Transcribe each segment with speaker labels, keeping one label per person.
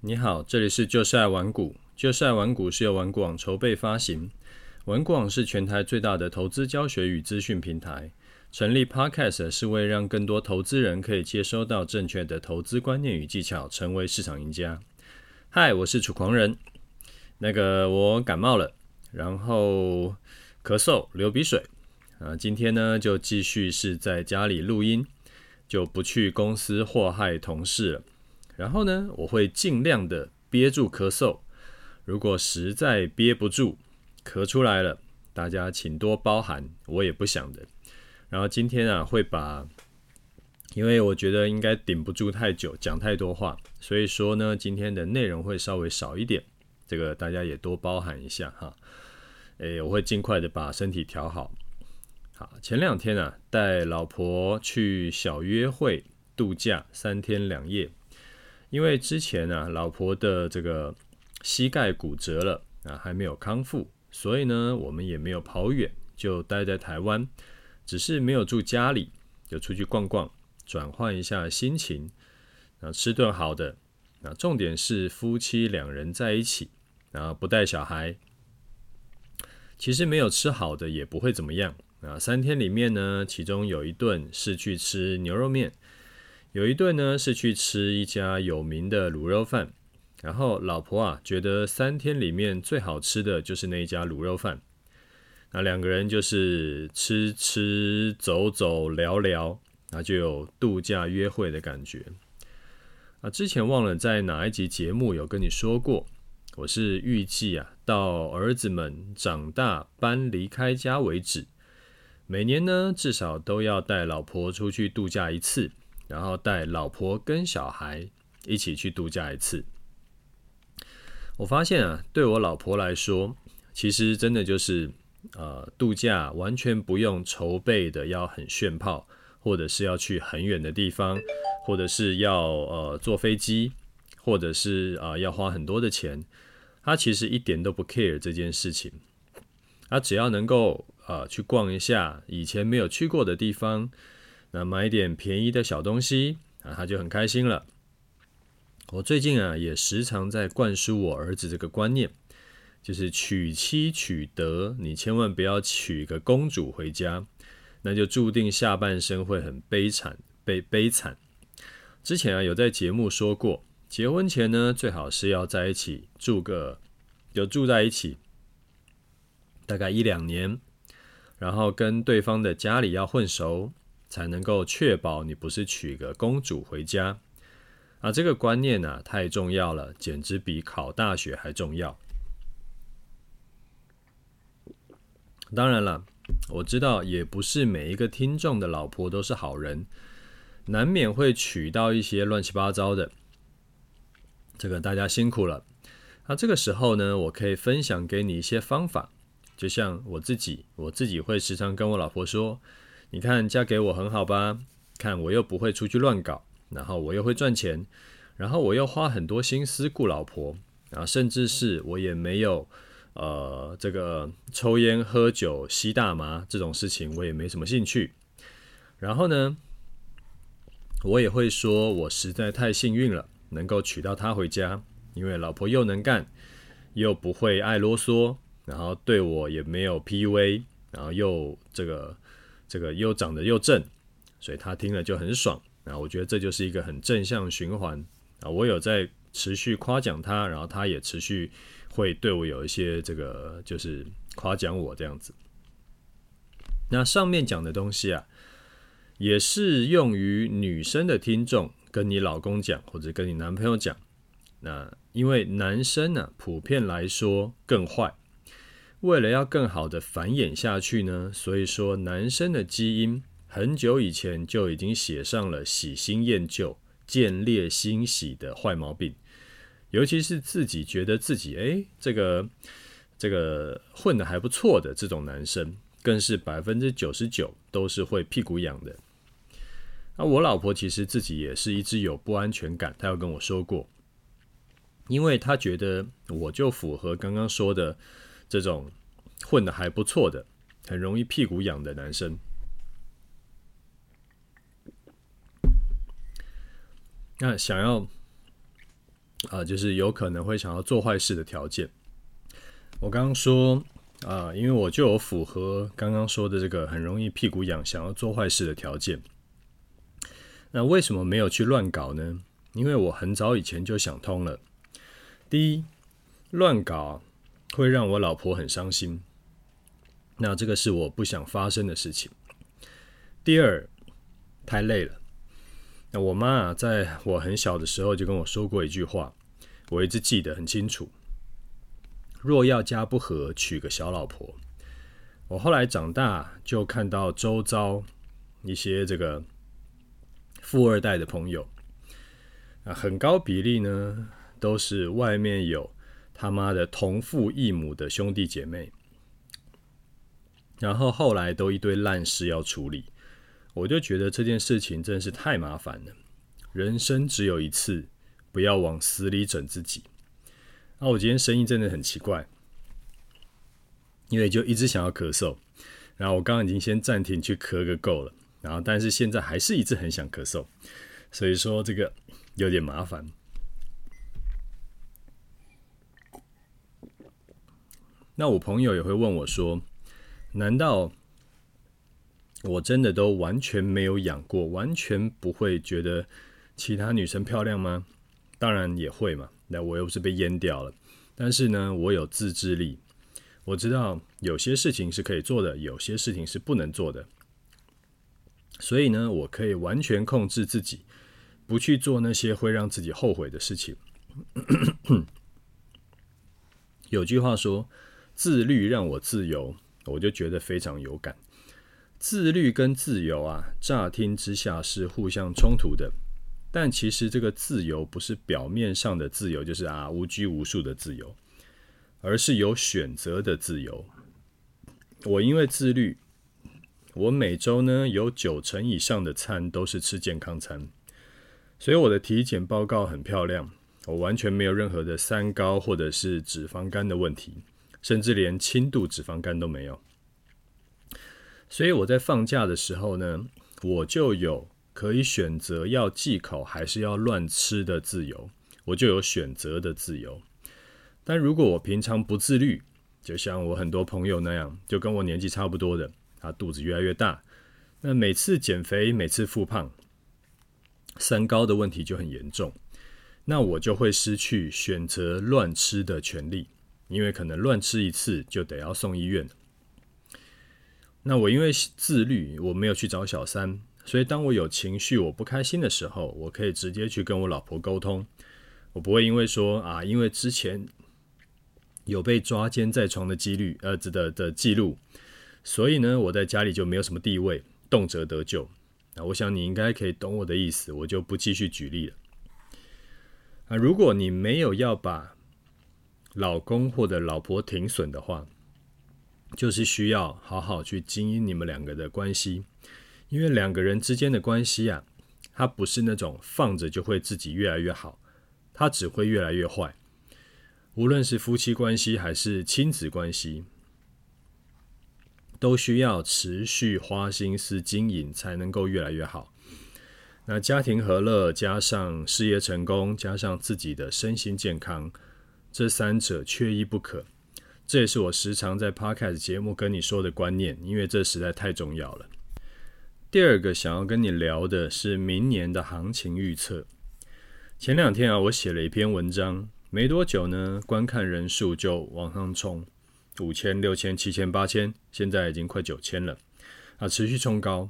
Speaker 1: 你好，这里是就是爱玩股。就是爱玩股是由玩股网筹备发行，玩股网是全台最大的投资教学与资讯平台。成立 Podcast 是为让更多投资人可以接收到正确的投资观念与技巧，成为市场赢家。嗨，我是楚狂人。那个我感冒了，然后咳嗽、流鼻水啊。今天呢，就继续是在家里录音，就不去公司祸害同事了。然后呢，我会尽量的憋住咳嗽。如果实在憋不住，咳出来了，大家请多包涵，我也不想的。然后今天啊，会把，因为我觉得应该顶不住太久，讲太多话，所以说呢，今天的内容会稍微少一点，这个大家也多包涵一下哈。诶，我会尽快的把身体调好。好，前两天啊，带老婆去小约会度假三天两夜，因为之前啊，老婆的这个。膝盖骨折了啊，还没有康复，所以呢，我们也没有跑远，就待在台湾，只是没有住家里，就出去逛逛，转换一下心情，啊，吃顿好的，啊，重点是夫妻两人在一起，啊，不带小孩，其实没有吃好的也不会怎么样，啊，三天里面呢，其中有一顿是去吃牛肉面，有一顿呢是去吃一家有名的卤肉饭。然后老婆啊，觉得三天里面最好吃的就是那一家卤肉饭。那两个人就是吃吃走走聊聊，那就有度假约会的感觉。啊，之前忘了在哪一集节目有跟你说过，我是预计啊，到儿子们长大搬离开家为止，每年呢至少都要带老婆出去度假一次，然后带老婆跟小孩一起去度假一次。我发现啊，对我老婆来说，其实真的就是，呃，度假完全不用筹备的，要很炫炮，或者是要去很远的地方，或者是要呃坐飞机，或者是啊、要花很多的钱，她其实一点都不 care 这件事情。她只要能够呃去逛一下以前没有去过的地方，那买点便宜的小东西啊，他就很开心了。我最近啊，也时常在灌输我儿子这个观念，就是娶妻娶德，你千万不要娶个公主回家，那就注定下半生会很悲惨，悲悲惨。之前啊，有在节目说过，结婚前呢，最好是要在一起住个，就住在一起，大概一两年，然后跟对方的家里要混熟，才能够确保你不是娶个公主回家。啊，这个观念呢、太重要了，简直比考大学还重要。当然了，我知道也不是每一个听众的老婆都是好人，难免会娶到一些乱七八糟的。这个大家辛苦了。那这个时候呢，我可以分享给你一些方法，就像我自己，我自己会时常跟我老婆说：“你看，嫁给我很好吧？看我又不会出去乱搞。”然后我又会赚钱，然后我又花很多心思顾老婆，然后甚至是我也没有呃这个抽烟喝酒吸大麻这种事情，我也没什么兴趣。然后呢，我也会说我实在太幸运了，能够娶到她回家，因为老婆又能干，又不会爱啰嗦，然后对我也没有 PUA，然后又这个这个又长得又正，所以他听了就很爽。啊，我觉得这就是一个很正向循环啊！我有在持续夸奖他，然后他也持续会对我有一些这个，就是夸奖我这样子。那上面讲的东西啊，也适用于女生的听众，跟你老公讲或者跟你男朋友讲。那因为男生呢，普遍来说更坏，为了要更好的繁衍下去呢，所以说男生的基因。很久以前就已经写上了喜新厌旧、见猎心喜的坏毛病，尤其是自己觉得自己哎，这个这个混得还不错的这种男生，更是百分之九十九都是会屁股痒的。那我老婆其实自己也是一直有不安全感，她有跟我说过，因为她觉得我就符合刚刚说的这种混的还不错的、很容易屁股痒的男生。那想要啊，就是有可能会想要做坏事的条件。我刚刚说啊，因为我就有符合刚刚说的这个很容易屁股痒、想要做坏事的条件。那为什么没有去乱搞呢？因为我很早以前就想通了。第一，乱搞会让我老婆很伤心，那这个是我不想发生的事情。第二，太累了。那我妈，在我很小的时候就跟我说过一句话，我一直记得很清楚：若要家不和，娶个小老婆。我后来长大就看到周遭一些这个富二代的朋友，啊，很高比例呢都是外面有他妈的同父异母的兄弟姐妹，然后后来都一堆烂事要处理。我就觉得这件事情真是太麻烦了。人生只有一次，不要往死里整自己。那、啊、我今天声音真的很奇怪，因为就一直想要咳嗽。然后我刚刚已经先暂停去咳个够了，然后但是现在还是一直很想咳嗽，所以说这个有点麻烦。那我朋友也会问我说：“难道？”我真的都完全没有养过，完全不会觉得其他女生漂亮吗？当然也会嘛，那我又不是被阉掉了。但是呢，我有自制力，我知道有些事情是可以做的，有些事情是不能做的。所以呢，我可以完全控制自己，不去做那些会让自己后悔的事情。有句话说：“自律让我自由”，我就觉得非常有感。自律跟自由啊，乍听之下是互相冲突的，但其实这个自由不是表面上的自由，就是啊无拘无束的自由，而是有选择的自由。我因为自律，我每周呢有九成以上的餐都是吃健康餐，所以我的体检报告很漂亮，我完全没有任何的三高或者是脂肪肝的问题，甚至连轻度脂肪肝都没有。所以我在放假的时候呢，我就有可以选择要忌口还是要乱吃的自由，我就有选择的自由。但如果我平常不自律，就像我很多朋友那样，就跟我年纪差不多的，他肚子越来越大，那每次减肥，每次复胖，三高的问题就很严重，那我就会失去选择乱吃的权利，因为可能乱吃一次就得要送医院。那我因为自律，我没有去找小三，所以当我有情绪、我不开心的时候，我可以直接去跟我老婆沟通。我不会因为说啊，因为之前有被抓奸在床的几率，呃，的的记录，所以呢，我在家里就没有什么地位，动辄得咎。那我想你应该可以懂我的意思，我就不继续举例了。啊，如果你没有要把老公或者老婆停损的话，就是需要好好去经营你们两个的关系，因为两个人之间的关系啊，它不是那种放着就会自己越来越好，它只会越来越坏。无论是夫妻关系还是亲子关系，都需要持续花心思经营才能够越来越好。那家庭和乐加上事业成功，加上自己的身心健康，这三者缺一不可。这也是我时常在 Podcast 节目跟你说的观念，因为这实在太重要了。第二个想要跟你聊的是明年的行情预测。前两天啊，我写了一篇文章，没多久呢，观看人数就往上冲，五千、六千、七千、八千，现在已经快九千了啊，持续冲高。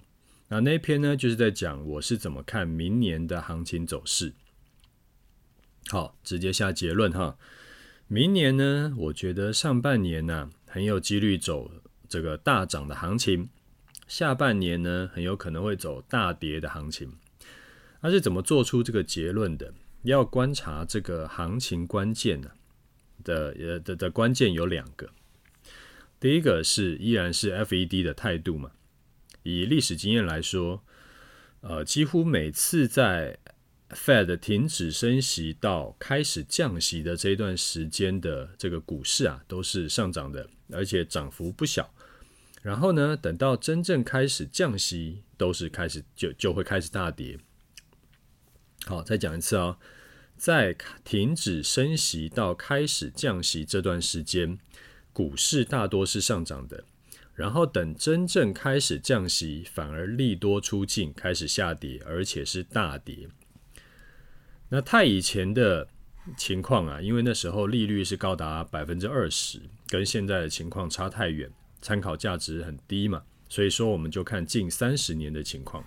Speaker 1: 那那篇呢，就是在讲我是怎么看明年的行情走势。好，直接下结论哈。明年呢，我觉得上半年呢、很有几率走这个大涨的行情，下半年呢很有可能会走大跌的行情。那是怎么做出这个结论的？要观察这个行情关键呢的呃的的关键有两个，第一个是依然是 FED 的态度嘛，以历史经验来说，呃，几乎每次在 Fed 停止升息到开始降息的这一段时间的这个股市啊，都是上涨的，而且涨幅不小。然后呢，等到真正开始降息，都是开始就就会开始大跌。好，再讲一次啊、哦，在停止升息到开始降息这段时间，股市大多是上涨的。然后等真正开始降息，反而利多出尽，开始下跌，而且是大跌。那太以前的情况啊，因为那时候利率是高达百分之二十，跟现在的情况差太远，参考价值很低嘛。所以说，我们就看近三十年的情况。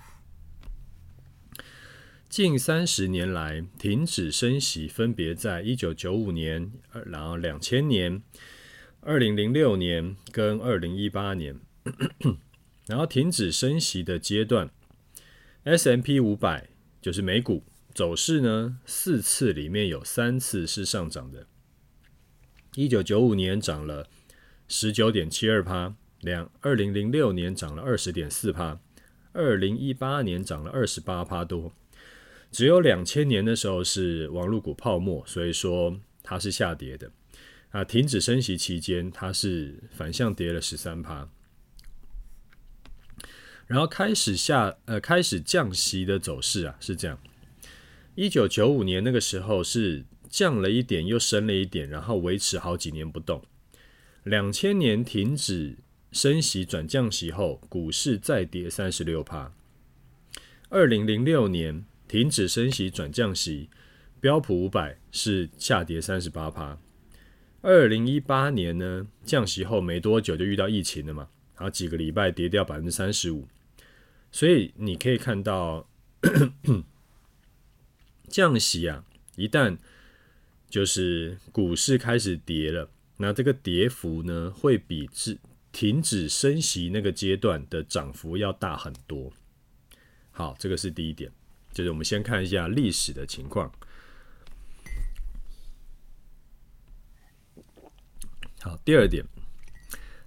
Speaker 1: 近三十年来，停止升息分别在一九九五年，然后两千年。二零零六年跟二零一八年，然后停止升息的阶段，S M P 五百就是美股走势呢，四次里面有三次是上涨的。一九九五年涨了十九点七二趴，两二零零六年涨了二十点四趴，二零一八年涨了二十八趴多，只有两千年的时候是网络股泡沫，所以说它是下跌的。啊，停止升息期间，它是反向跌了十三趴，然后开始下呃开始降息的走势啊是这样，一九九五年那个时候是降了一点又升了一点，然后维持好几年不动。两千年停止升息转降息后，股市再跌三十六趴。二零零六年停止升息转降息，标普五百是下跌三十八趴。二零一八年呢，降息后没多久就遇到疫情了嘛，然后几个礼拜跌掉百分之三十五，所以你可以看到降息啊，一旦就是股市开始跌了，那这个跌幅呢，会比止停止升息那个阶段的涨幅要大很多。好，这个是第一点，就是我们先看一下历史的情况。好，第二点，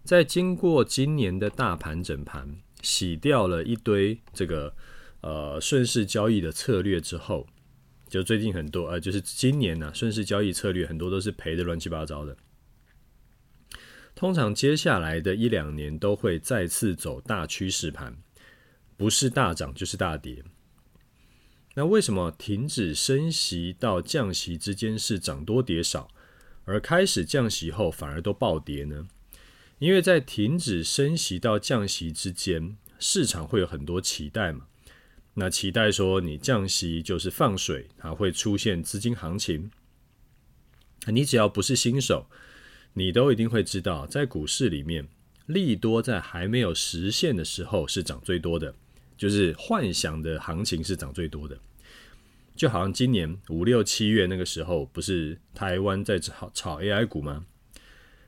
Speaker 1: 在经过今年的大盘整盘，洗掉了一堆这个呃顺势交易的策略之后，就最近很多呃，就是今年呢、啊，顺势交易策略很多都是赔的乱七八糟的。通常接下来的一两年都会再次走大趋势盘，不是大涨就是大跌。那为什么停止升息到降息之间是涨多跌少？而开始降息后，反而都暴跌呢？因为在停止升息到降息之间，市场会有很多期待嘛。那期待说你降息就是放水，它会出现资金行情。你只要不是新手，你都一定会知道，在股市里面，利多在还没有实现的时候是涨最多的，就是幻想的行情是涨最多的。就好像今年五六七月那个时候，不是台湾在炒炒 AI 股吗？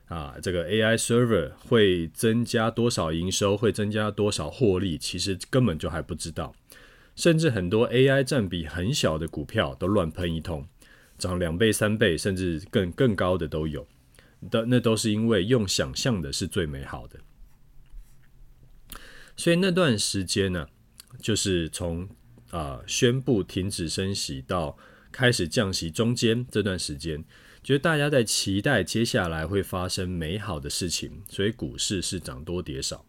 Speaker 1: 啊，这个 AI server 会增加多少营收，会增加多少获利，其实根本就还不知道。甚至很多 AI 占比很小的股票都乱喷一通，涨两倍、三倍，甚至更更高的都有。的那都是因为用想象的是最美好的。所以那段时间呢，就是从。啊、宣布停止升息到开始降息中间这段时间，觉得大家在期待接下来会发生美好的事情，所以股市是涨多跌少。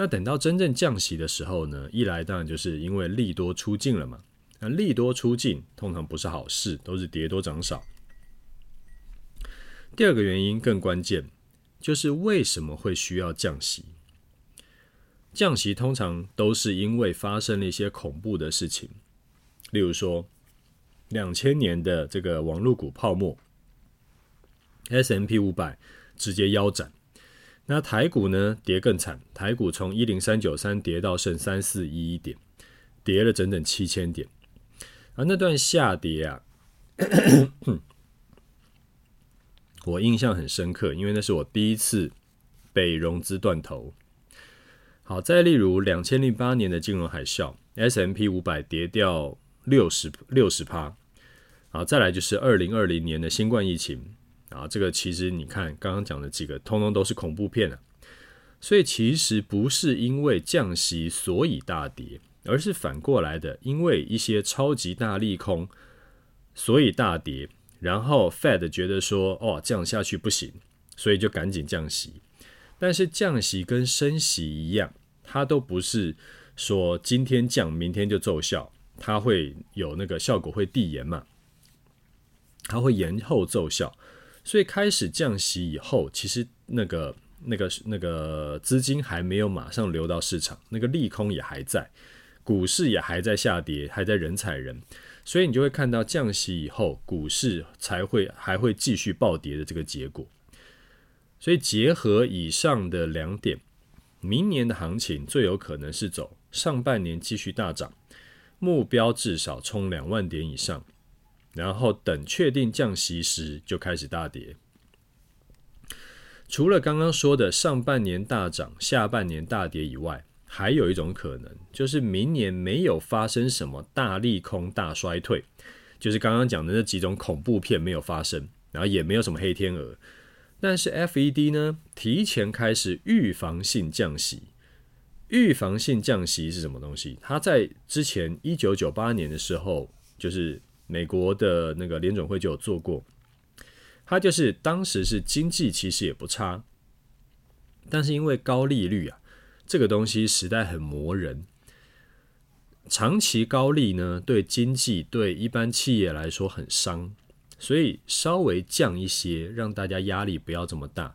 Speaker 1: 那等到真正降息的时候呢？一来当然就是因为利多出尽了嘛。那利多出尽通常不是好事，都是跌多涨少。第二个原因更关键，就是为什么会需要降息？降息通常都是因为发生了一些恐怖的事情，例如说，两千年的这个网络股泡沫，S M P 五百直接腰斩，那台股呢跌更惨，台股从一零三九三跌到剩三四一一点，跌了整整七千点，而那段下跌啊，我印象很深刻，因为那是我第一次被融资断头。好，再例如两千零八年的金融海啸，S M P 五百跌掉六十六十趴。好，再来就是二零二零年的新冠疫情，啊，这个其实你看刚刚讲的几个，通通都是恐怖片啊。所以其实不是因为降息所以大跌，而是反过来的，因为一些超级大利空，所以大跌。然后 Fed 觉得说，哦，这样下去不行，所以就赶紧降息。但是降息跟升息一样。它都不是说今天降，明天就奏效，它会有那个效果会递延嘛。它会延后奏效，所以开始降息以后，其实那个那个那个资金还没有马上流到市场，那个利空也还在，股市也还在下跌，还在人踩人，所以你就会看到降息以后，股市才会还会继续暴跌的这个结果。所以结合以上的两点，明年的行情最有可能是走上半年继续大涨，目标至少冲两万点以上，然后等确定降息时就开始大跌。除了刚刚说的上半年大涨，下半年大跌以外，还有一种可能就是明年没有发生什么大利空、大衰退，就是刚刚讲的那几种恐怖片没有发生，然后也没有什么黑天鹅。但是 FED 呢，提前开始预防性降息。预防性降息是什么东西？它在之前一九九八年的时候，就是美国的那个联准会就有做过。它就是当时是经济其实也不差，但是因为高利率啊，这个东西实在很磨人。长期高利呢，对经济对一般企业来说很伤。所以稍微降一些，让大家压力不要这么大，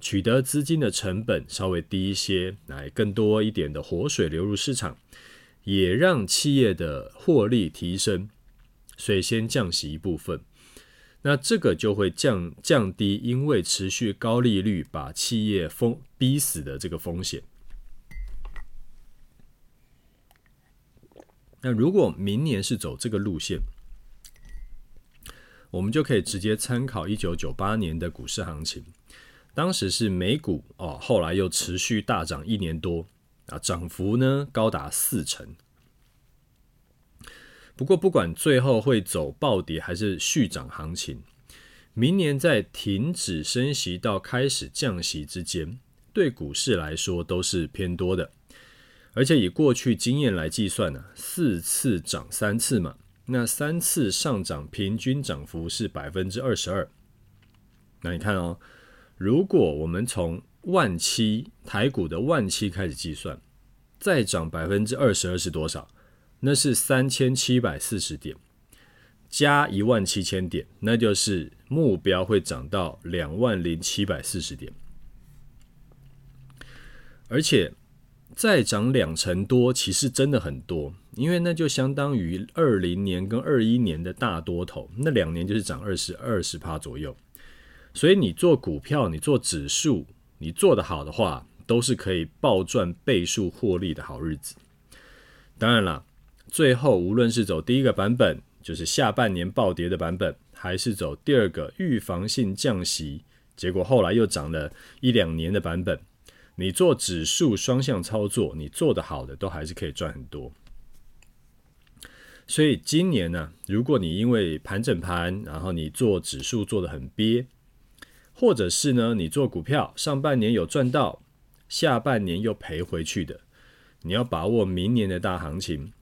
Speaker 1: 取得资金的成本稍微低一些，来更多一点的活水流入市场，也让企业的获利提升，所以先降息一部分，那这个就会降降低因为持续高利率把企业封逼死的这个风险。那如果明年是走这个路线，我们就可以直接参考一九九八年的股市行情，当时是美股哦，后来又持续大涨一年多啊，涨幅呢高达四成。不过不管最后会走暴跌还是续涨行情，明年在停止升息到开始降息之间，对股市来说都是偏多的，而且以过去经验来计算呢，四次涨三次嘛。那三次上涨平均涨幅是百分之二十二。那你看哦，如果我们从万七台股的万七开始计算，再涨百分之二十二是多少？那是三千七百四十点，加一万七千点，那就是目标会涨到两万零七百四十点，而且。再涨两成多，其实真的很多，因为那就相当于二零年跟二一年的大多头，那两年就是涨二十二十趴左右。所以你做股票，你做指数，你做得好的话，都是可以暴赚倍数获利的好日子。当然啦，最后无论是走第一个版本，就是下半年暴跌的版本，还是走第二个预防性降息，结果后来又涨了一两年的版本。你做指数双向操作，你做得好的都还是可以赚很多。所以今年呢，如果你因为盘整盘，然后你做指数做得很憋，或者是呢你做股票上半年有赚到，下半年又赔回去的，你要把握明年的大行情。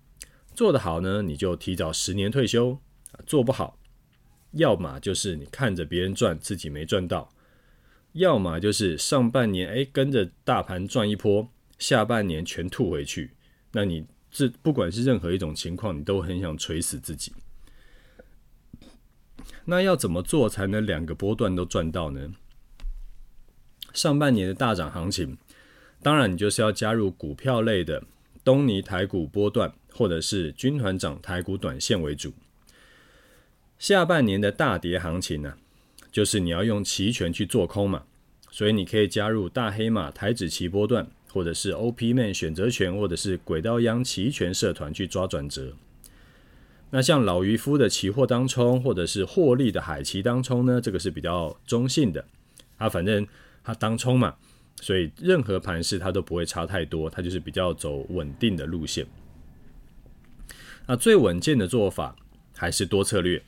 Speaker 1: 做得好呢，你就提早十年退休；做不好，要么就是你看着别人赚，自己没赚到。要么就是上半年哎跟着大盘赚一波，下半年全吐回去，那你这不管是任何一种情况，你都很想锤死自己。那要怎么做才能两个波段都赚到呢？上半年的大涨行情，当然你就是要加入股票类的东尼台股波段，或者是军团长台股短线为主。下半年的大跌行情呢、就是你要用期权去做空嘛，所以你可以加入大黑马台指期波段，或者是 OP Man 选择权，或者是轨道央期权社团去抓转折。那像老渔夫的期货当冲，或者是获利的海期当冲呢，这个是比较中性的。啊，反正它当冲嘛，所以任何盘势它都不会差太多，它就是比较走稳定的路线。那最稳健的做法还是多策略。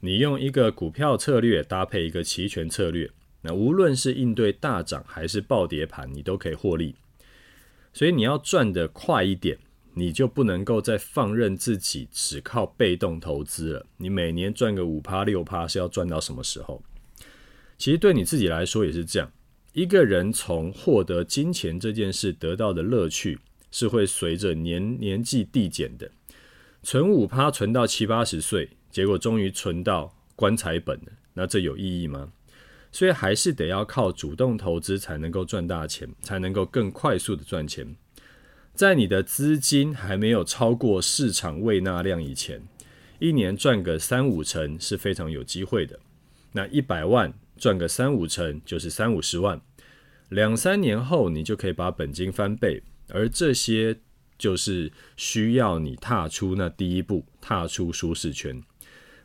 Speaker 1: 你用一个股票策略搭配一个期权策略，那无论是应对大涨还是暴跌盘，你都可以获利。所以你要赚得快一点，你就不能够再放任自己只靠被动投资了。你每年赚个五趴六趴是要赚到什么时候？其实对你自己来说也是这样。一个人从获得金钱这件事得到的乐趣，是会随着年年纪递减的。存五趴存到七八十岁。结果终于存到棺材本了，那这有意义吗？所以还是得要靠主动投资才能够赚大钱，才能够更快速的赚钱。在你的资金还没有超过市场未纳量以前，一年赚个三五成是非常有机会的。那一百万赚个三五成就是三五十万，两三年后你就可以把本金翻倍，而这些就是需要你踏出那第一步，踏出舒适圈。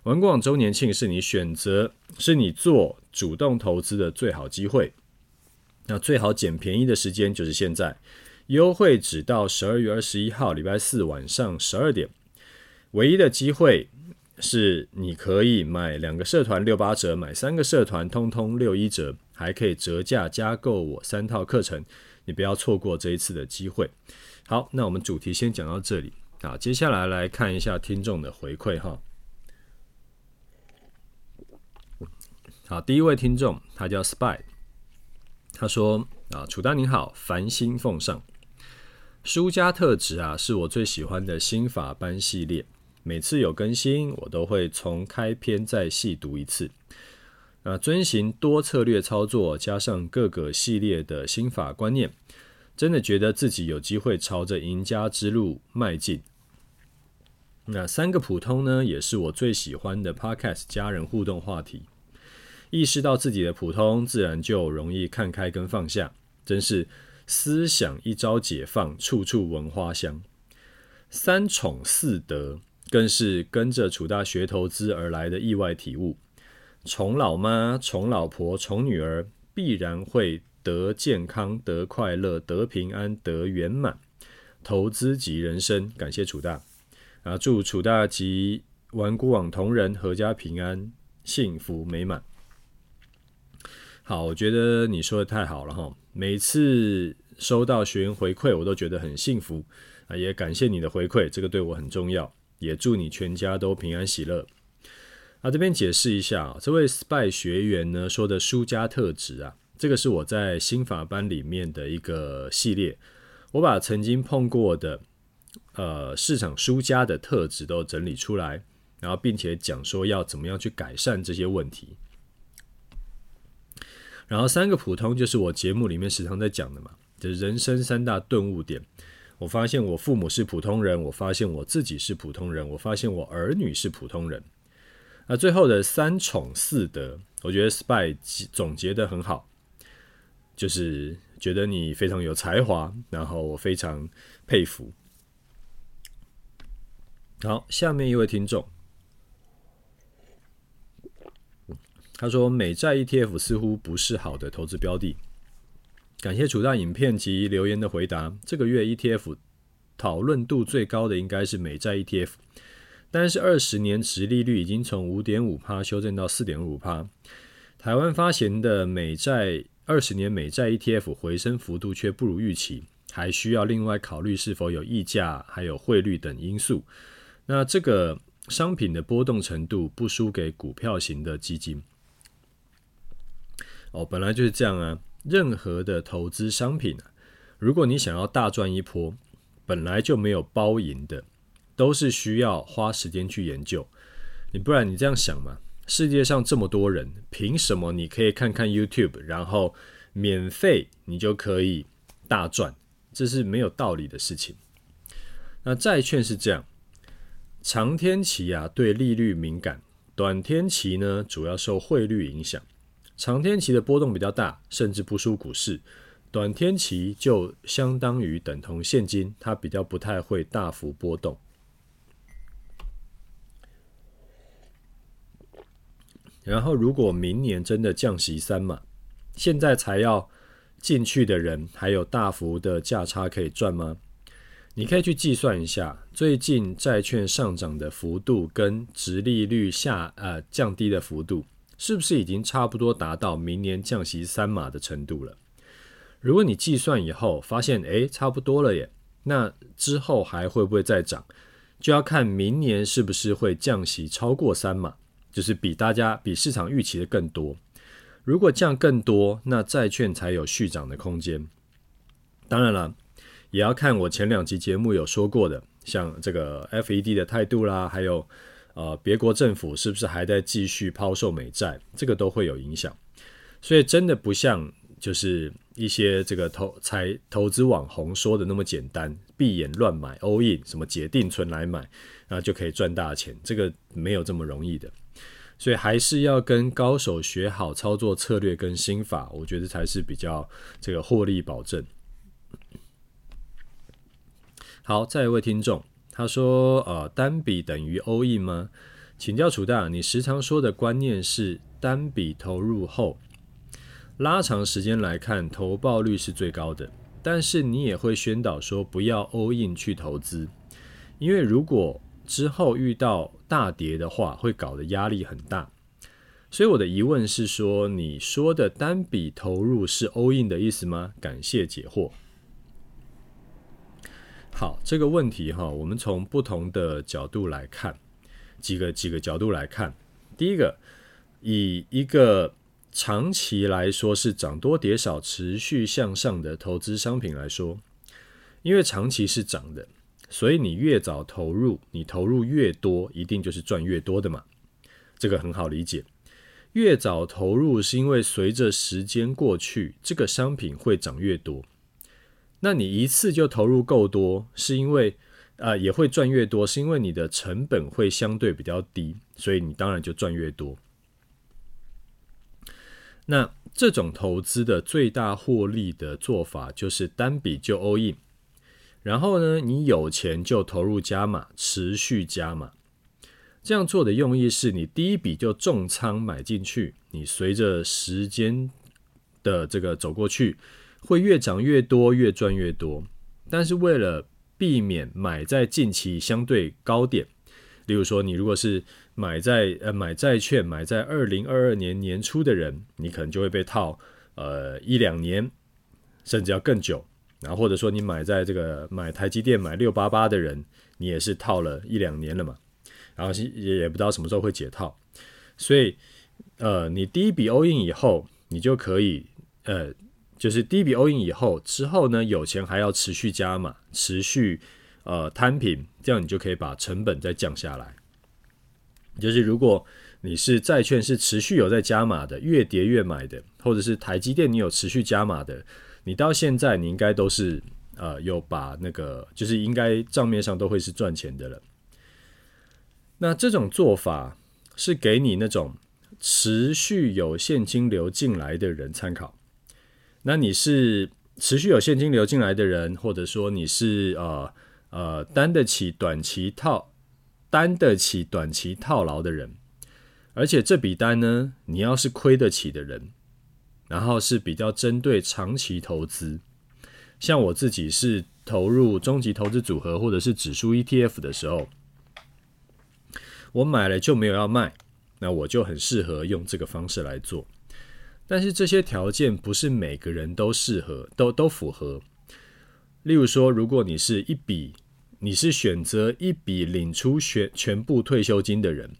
Speaker 1: 玩股网周年庆是你选择，是你做主动投资的最好机会。那最好捡便宜的时间就是现在，优惠只到十二月二十一号礼拜四晚上十二点。唯一的机会是你可以买两个社团六八折，买三个社团通通六一折，还可以折价加购我三套课程。你不要错过这一次的机会。好，那我们主题先讲到这里啊，接下来来看一下听众的回馈哈。好，第一位听众他叫 Spy，他说啊，楚大您好，繁星奉上，输家特质啊是我最喜欢的心法班系列，每次有更新我都会从开篇再细读一次，啊，遵循多策略操作，加上各个系列的心法观念，真的觉得自己有机会朝着赢家之路迈进。那三个普通呢，也是我最喜欢的 Podcast 家人互动话题。意识到自己的普通，自然就容易看开跟放下，真是思想一朝解放，处处闻花香。三宠四德，更是跟着楚大学投资而来的意外体悟。宠老妈、宠老婆、宠女儿，必然会得健康、得快乐、得平安、得圆满。投资即人生，感谢楚大啊！祝楚大及玩股网同仁阖家平安、幸福美满。好，我觉得你说的太好了哈！每次收到学员回馈，我都觉得很幸福啊，也感谢你的回馈，这个对我很重要。也祝你全家都平安喜乐。啊，这边解释一下，这位 SPY 学员呢说的输家特质啊，这个是我在心法班里面的一个系列，我把曾经碰过的呃市场输家的特质都整理出来，然后并且讲说要怎么样去改善这些问题。然后三个普通就是我节目里面时常在讲的嘛，就是人生三大顿悟点。我发现我父母是普通人，我发现我自己是普通人，我发现我儿女是普通人。那最后的三宠四德，我觉得 SPY 总结的很好，就是觉得你非常有才华，然后我非常佩服。好，下面一位听众。他说：“美债 ETF 似乎不是好的投资标的。”感谢楚大影片及留言的回答。这个月 ETF 讨论度最高的应该是美债 ETF，但是二十年殖利率已经从五点五趴修正到四点五趴。台湾发行的美债二十年美债 ETF 回升幅度却不如预期，还需要另外考虑是否有溢价、还有汇率等因素。那这个商品的波动程度不输给股票型的基金。哦，本来就是这样啊。任何的投资商品啊，如果你想要大赚一波，本来就没有包赢的，都是需要花时间去研究。你不然你这样想嘛，世界上这么多人，凭什么你可以看看 YouTube，然后免费你就可以大赚？这是没有道理的事情。那债券是这样，长天期啊对利率敏感，短天期呢主要受汇率影响。长天期的波动比较大，甚至不输股市；短天期就相当于等同现金，它比较不太会大幅波动。然后，如果明年真的降息三码，现在才要进去的人，还有大幅的价差可以赚吗？你可以去计算一下，最近债券上涨的幅度跟殖利率下呃降低的幅度。是不是已经差不多达到明年降息三码的程度了？如果你计算以后发现，诶，差不多了耶，那之后还会不会再涨？就要看明年是不是会降息超过三码，就是比大家比市场预期的更多。如果降更多，那债券才有续涨的空间。当然了，也要看我前两集节目有说过的，像这个 FED 的态度啦，还有。呃，别国政府是不是还在继续抛售美债，这个都会有影响。所以真的不像就是一些这个投财投资网红说的那么简单，闭眼乱买 all in，什么解定存来买，然后就可以赚大钱，这个没有这么容易的。所以还是要跟高手学好操作策略跟心法，我觉得才是比较这个获利保证。好，再一位听众，他说：“呃，单笔等于 all in 吗？”请教楚大，你时常说的观念是单笔投入后，拉长时间来看，投报率是最高的。但是你也会宣导说不要 all in 去投资，因为如果之后遇到大跌的话，会搞得压力很大。所以我的疑问是说，你说的单笔投入是 all in 的意思吗？感谢解惑。好，这个问题哈，我们从不同的角度来看，几个几个角度来看。第一个，以一个长期来说是涨多跌少、持续向上的投资商品来说，因为长期是涨的。所以你越早投入，你投入越多，一定就是赚越多的嘛。这个很好理解。越早投入是因为随着时间过去，这个商品会涨越多。那你一次就投入够多，是因为啊、也会赚越多，是因为你的成本会相对比较低，所以你当然就赚越多。那这种投资的最大获利的做法就是单笔就 all in。然后呢，你有钱就投入加码，持续加码。这样做的用意是你第一笔就重仓买进去，你随着时间的这个走过去，会越涨越多，越赚越多。但是为了避免买在近期相对高点，例如说你如果是买在呃买债券买在二零二二年年初的人，你可能就会被套呃一两年，甚至要更久。然后或者说你买在这个买台积电买六八八的人，你也是套了一两年了嘛，然后也也不知道什么时候会解套，所以呃，你第一笔 all in 以后，你就可以呃，就是第一笔 all in 以后之后呢，有钱还要持续加码，持续呃摊平，这样你就可以把成本再降下来。就是如果你是债券是持续有在加码的，越跌越买的，或者是台积电你有持续加码的。你到现在，你应该都是呃有把那个，就是应该账面上都会是赚钱的了。那这种做法是给你那种持续有现金流进来的人参考。那你是持续有现金流进来的人，或者说你是呃呃担得起短期套担得起短期套牢的人，而且这笔单呢，你要是亏得起的人。然后是比较针对长期投资，像我自己是投入终极投资组合或者是指数 ETF 的时候，我买了就没有要卖，那我就很适合用这个方式来做。但是这些条件不是每个人都适合，都都符合。例如说，如果你是一笔，你是选择一笔领出全全部退休金的人，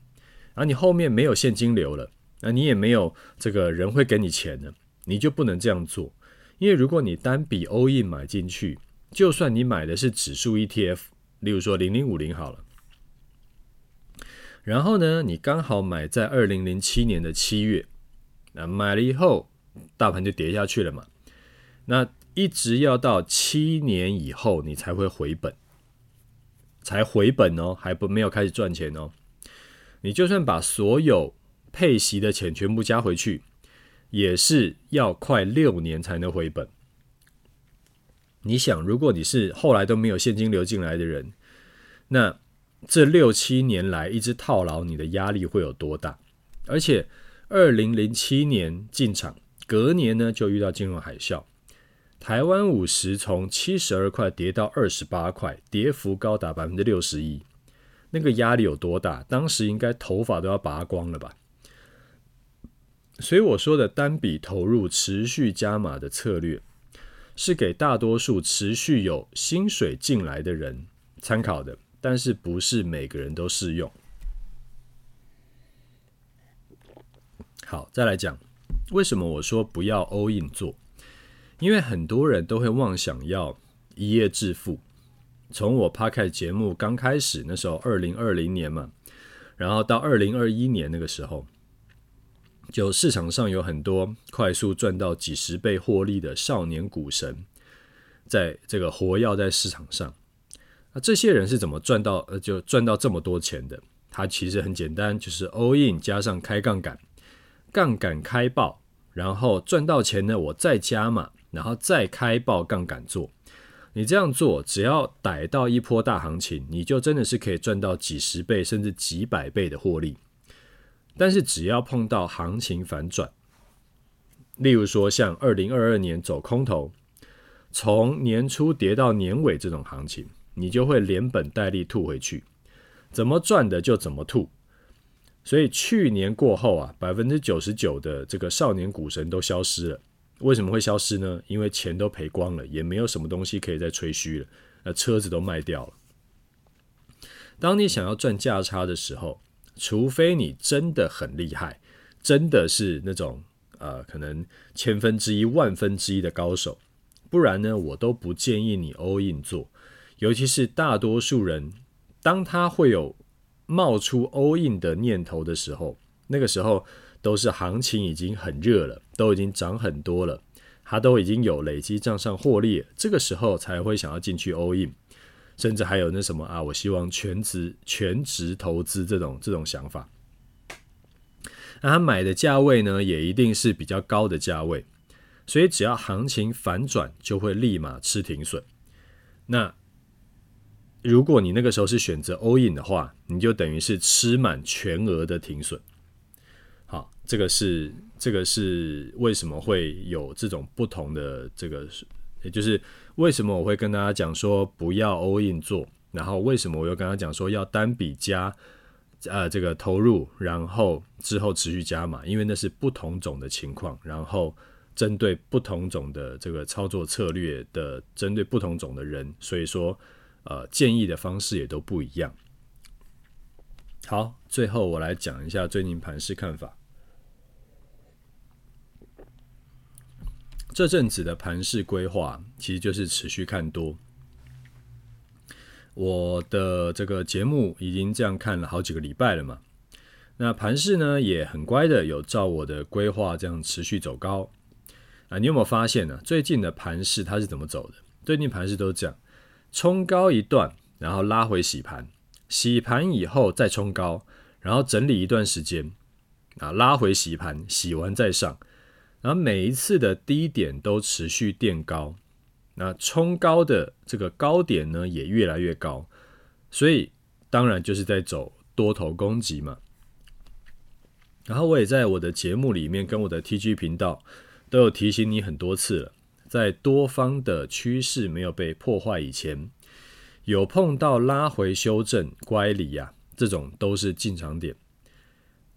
Speaker 1: 而你后面没有现金流了。那你也没有这个人会给你钱的，你就不能这样做。因为如果你单笔 all in 买进去，就算你买的是指数 ETF，例如说零零五零好了，然后呢，你刚好买在二零零七年的七月，那买了以后，大盘就跌下去了嘛。那一直要到七年以后，你才会回本，才回本哦，还不没有开始赚钱哦。你就算把所有配息的钱全部加回去，也是要快六年才能回本。你想，如果你是后来都没有现金流进来的人，那这六七年来一直套牢，你的压力会有多大？而且，二零零七年进场，隔年呢就遇到金融海啸，台湾五十从七十二块跌到二十八块，跌幅高达百分之六十一，那个压力有多大？当时应该头发都要拔光了吧？所以我说的单笔投入、持续加码的策略，是给大多数持续有薪水进来的人参考的，但是不是每个人都适用。好，再来讲，为什么我说不要 all in 做？因为很多人都会妄想要一夜致富。从我 Podcast 节目刚开始那时候，二零二零年嘛，然后到二零二一年那个时候，就市场上有很多快速赚到几十倍获利的少年股神，在这个活跃在市场上。那这些人是怎么赚到呃就赚到这么多钱的？他其实很简单，就是 all in 加上开杠杆，杠杆开爆，然后赚到钱呢，我再加码，然后再开爆杠杆做。你这样做，只要逮到一波大行情，你就真的是可以赚到几十倍甚至几百倍的获利。但是只要碰到行情反转，例如说像二零二二年走空头，从年初跌到年尾这种行情。你就会连本带利吐回去，怎么赚的就怎么吐。所以去年过后啊，百分之九十九的这个少年股神都消失了。为什么会消失呢？因为钱都赔光了，也没有什么东西可以再吹嘘了。那车子都卖掉了。当你想要赚价差的时候，除非你真的很厉害，真的是那种呃可能千分之一、万分之一的高手，不然呢，我都不建议你 all in 做。尤其是大多数人，当他会有冒出 all in 的念头的时候，那个时候都是行情已经很热了，都已经涨很多了，他都已经有累积账上获利，这个时候才会想要进去 all in，甚至还有那什么啊，我希望全职全职投资这种这种想法。那他买的价位呢，也一定是比较高的价位，所以只要行情反转，就会立马吃停损。那如果你那个时候是选择 all in 的话，你就等于是吃满全额的停损。好，这个是这个是为什么会有这种不同的这个，也就是为什么我会跟大家讲说不要 all in 做，然后为什么我又跟他讲说要单笔加呃这个投入，然后之后持续加码，因为那是不同种的情况，然后针对不同种的这个操作策略的，针对不同种的人，所以说。呃，建议的方式也都不一样。好，最后我来讲一下最近盘市看法。这阵子的盘市规划其实就是持续看多。我的这个节目已经这样看了好几个礼拜了嘛。那盘市呢也很乖的，有照我的规划这样持续走高。啊，你有没有发现呢？最近的盘市它是怎么走的？最近盘市都是这样。冲高一段，然后拉回洗盘，洗盘以后再冲高，然后整理一段时间，啊，拉回洗盘，洗完再上，然后每一次的低点都持续垫高，那冲高的这个高点呢也越来越高，所以当然就是在走多头攻击嘛。然后我也在我的节目里面跟我的 TG 频道都有提醒你很多次了。在多方的趋势没有被破坏以前，有碰到拉回修正乖离呀、啊，这种都是进场点。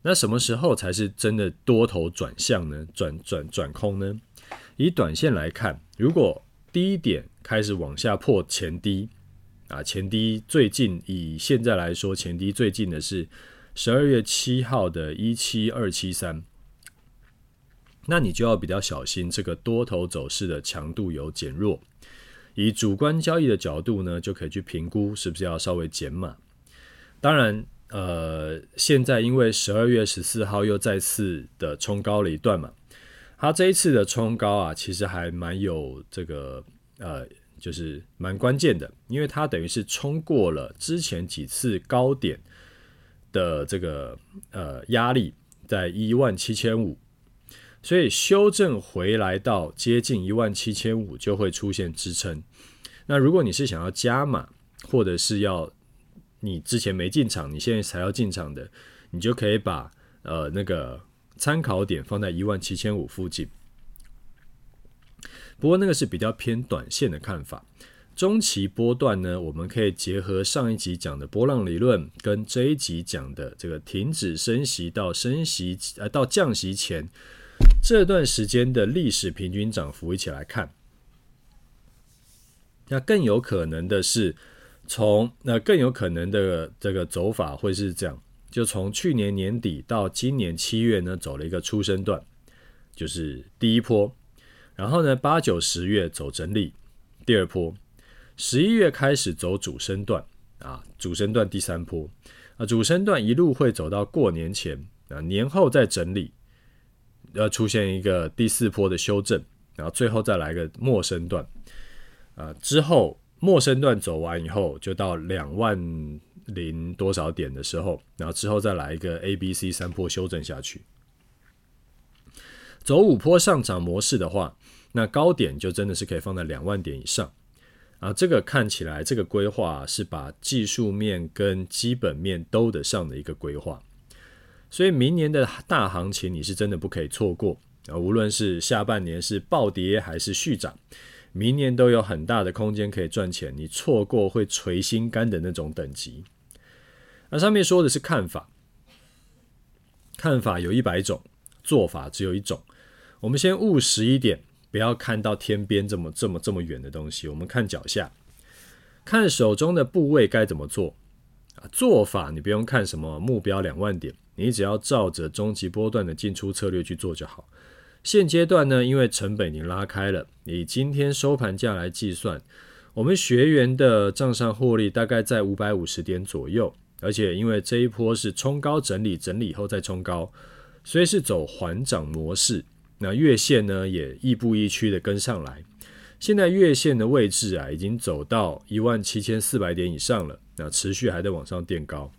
Speaker 1: 那什么时候才是真的多头转向呢？转转转空呢？以短线来看，如果低点开始往下破前低啊，前低最近以现在来说，前低最近的是十二月七号的一七二七三。那你就要比较小心，这个多头走势的强度有减弱。以主观交易的角度呢，就可以去评估是不是要稍微减码。当然，呃，现在因为十二月十四号又再次的冲高了一段嘛，它这一次的冲高啊，其实还蛮有这个呃，就是蛮关键的，因为它等于是冲过了之前几次高点的这个呃压力，在一万七千五。所以修正回来到接近一万七千五就会出现支撑。那如果你是想要加码，或者是要你之前没进场，你现在才要进场的，你就可以把呃那个参考点放在一万七千五附近。不过那个是比较偏短线的看法。中期波段呢，我们可以结合上一集讲的波浪理论，跟这一集讲的这个停止升息到升息呃到降息前。这段时间的历史平均涨幅一起来看，那更有可能的是从那更有可能的这个走法会是这样，就从去年年底到今年七月呢，走了一个初升段，就是第一波，然后呢八九十月走整理，第二波，十一月开始走主升段啊，主升段第三波，啊，主升段一路会走到过年前啊，年后再整理，要出现一个第四波的修正，然后最后再来个末升段啊，之后末升段走完以后，就到两万零多少点的时候，然后之后再来一个 A、B、C 三波修正下去。走五波上涨模式的话，那高点就真的是可以放在两万点以上啊。这个看起来，这个规划是把技术面跟基本面兜得上的一个规划。所以明年的大行情你是真的不可以错过啊。无论是下半年是暴跌还是续涨，明年都有很大的空间可以赚钱。你错过会捶心肝的那种等级。那上面说的是看法，看法有一百种，做法只有一种。我们先务实一点，不要看到天边这么这么这么远的东西。我们看脚下，看手中的部位该怎么做啊？做法你不用看什么目标两万点，你只要照着中级波段的进出策略去做就好。现阶段呢，因为成本已经拉开了，以今天收盘价来计算，我们学员的账上获利大概在五百五十点左右。而且因为这一波是冲高整理，整理以后再冲高，所以是走缓涨模式。那月线呢也亦步亦趋的跟上来。现在月线的位置啊，已经走到一万七千四百点以上了。那持续还在往上垫高，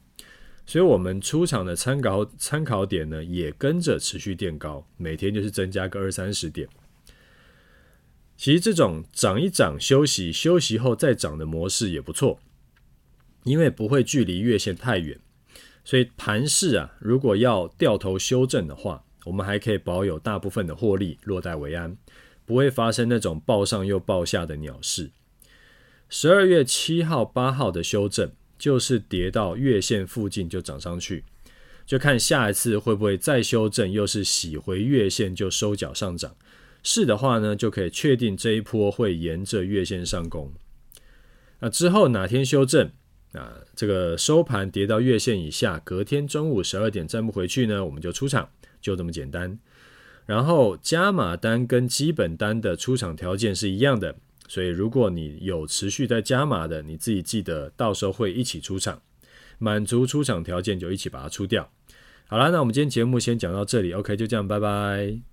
Speaker 1: 所以我们出场的参考参考点呢，也跟着持续垫高，每天就是增加个二三十点。其实这种涨一涨休息，休息后再涨的模式也不错。因为不会距离月线太远，所以盘势啊，如果要掉头修正的话，我们还可以保有大部分的获利，落袋为安，不会发生那种爆上又爆下的鸟市。十二月七号、八号的修正，就是跌到月线附近就涨上去，就看下一次会不会再修正，又是洗回月线就收脚上涨。是的话呢，就可以确定这一波会沿着月线上攻。那之后哪天修正？啊，这个收盘跌到月线以下，隔天中午十二点站不回去呢，我们就出场，就这么简单。然后加码单跟基本单的出场条件是一样的，所以如果你有持续在加码的，你自己记得到时候会一起出场，满足出场条件就一起把它出掉。好啦，那我们今天节目先讲到这里，OK，就这样，拜拜。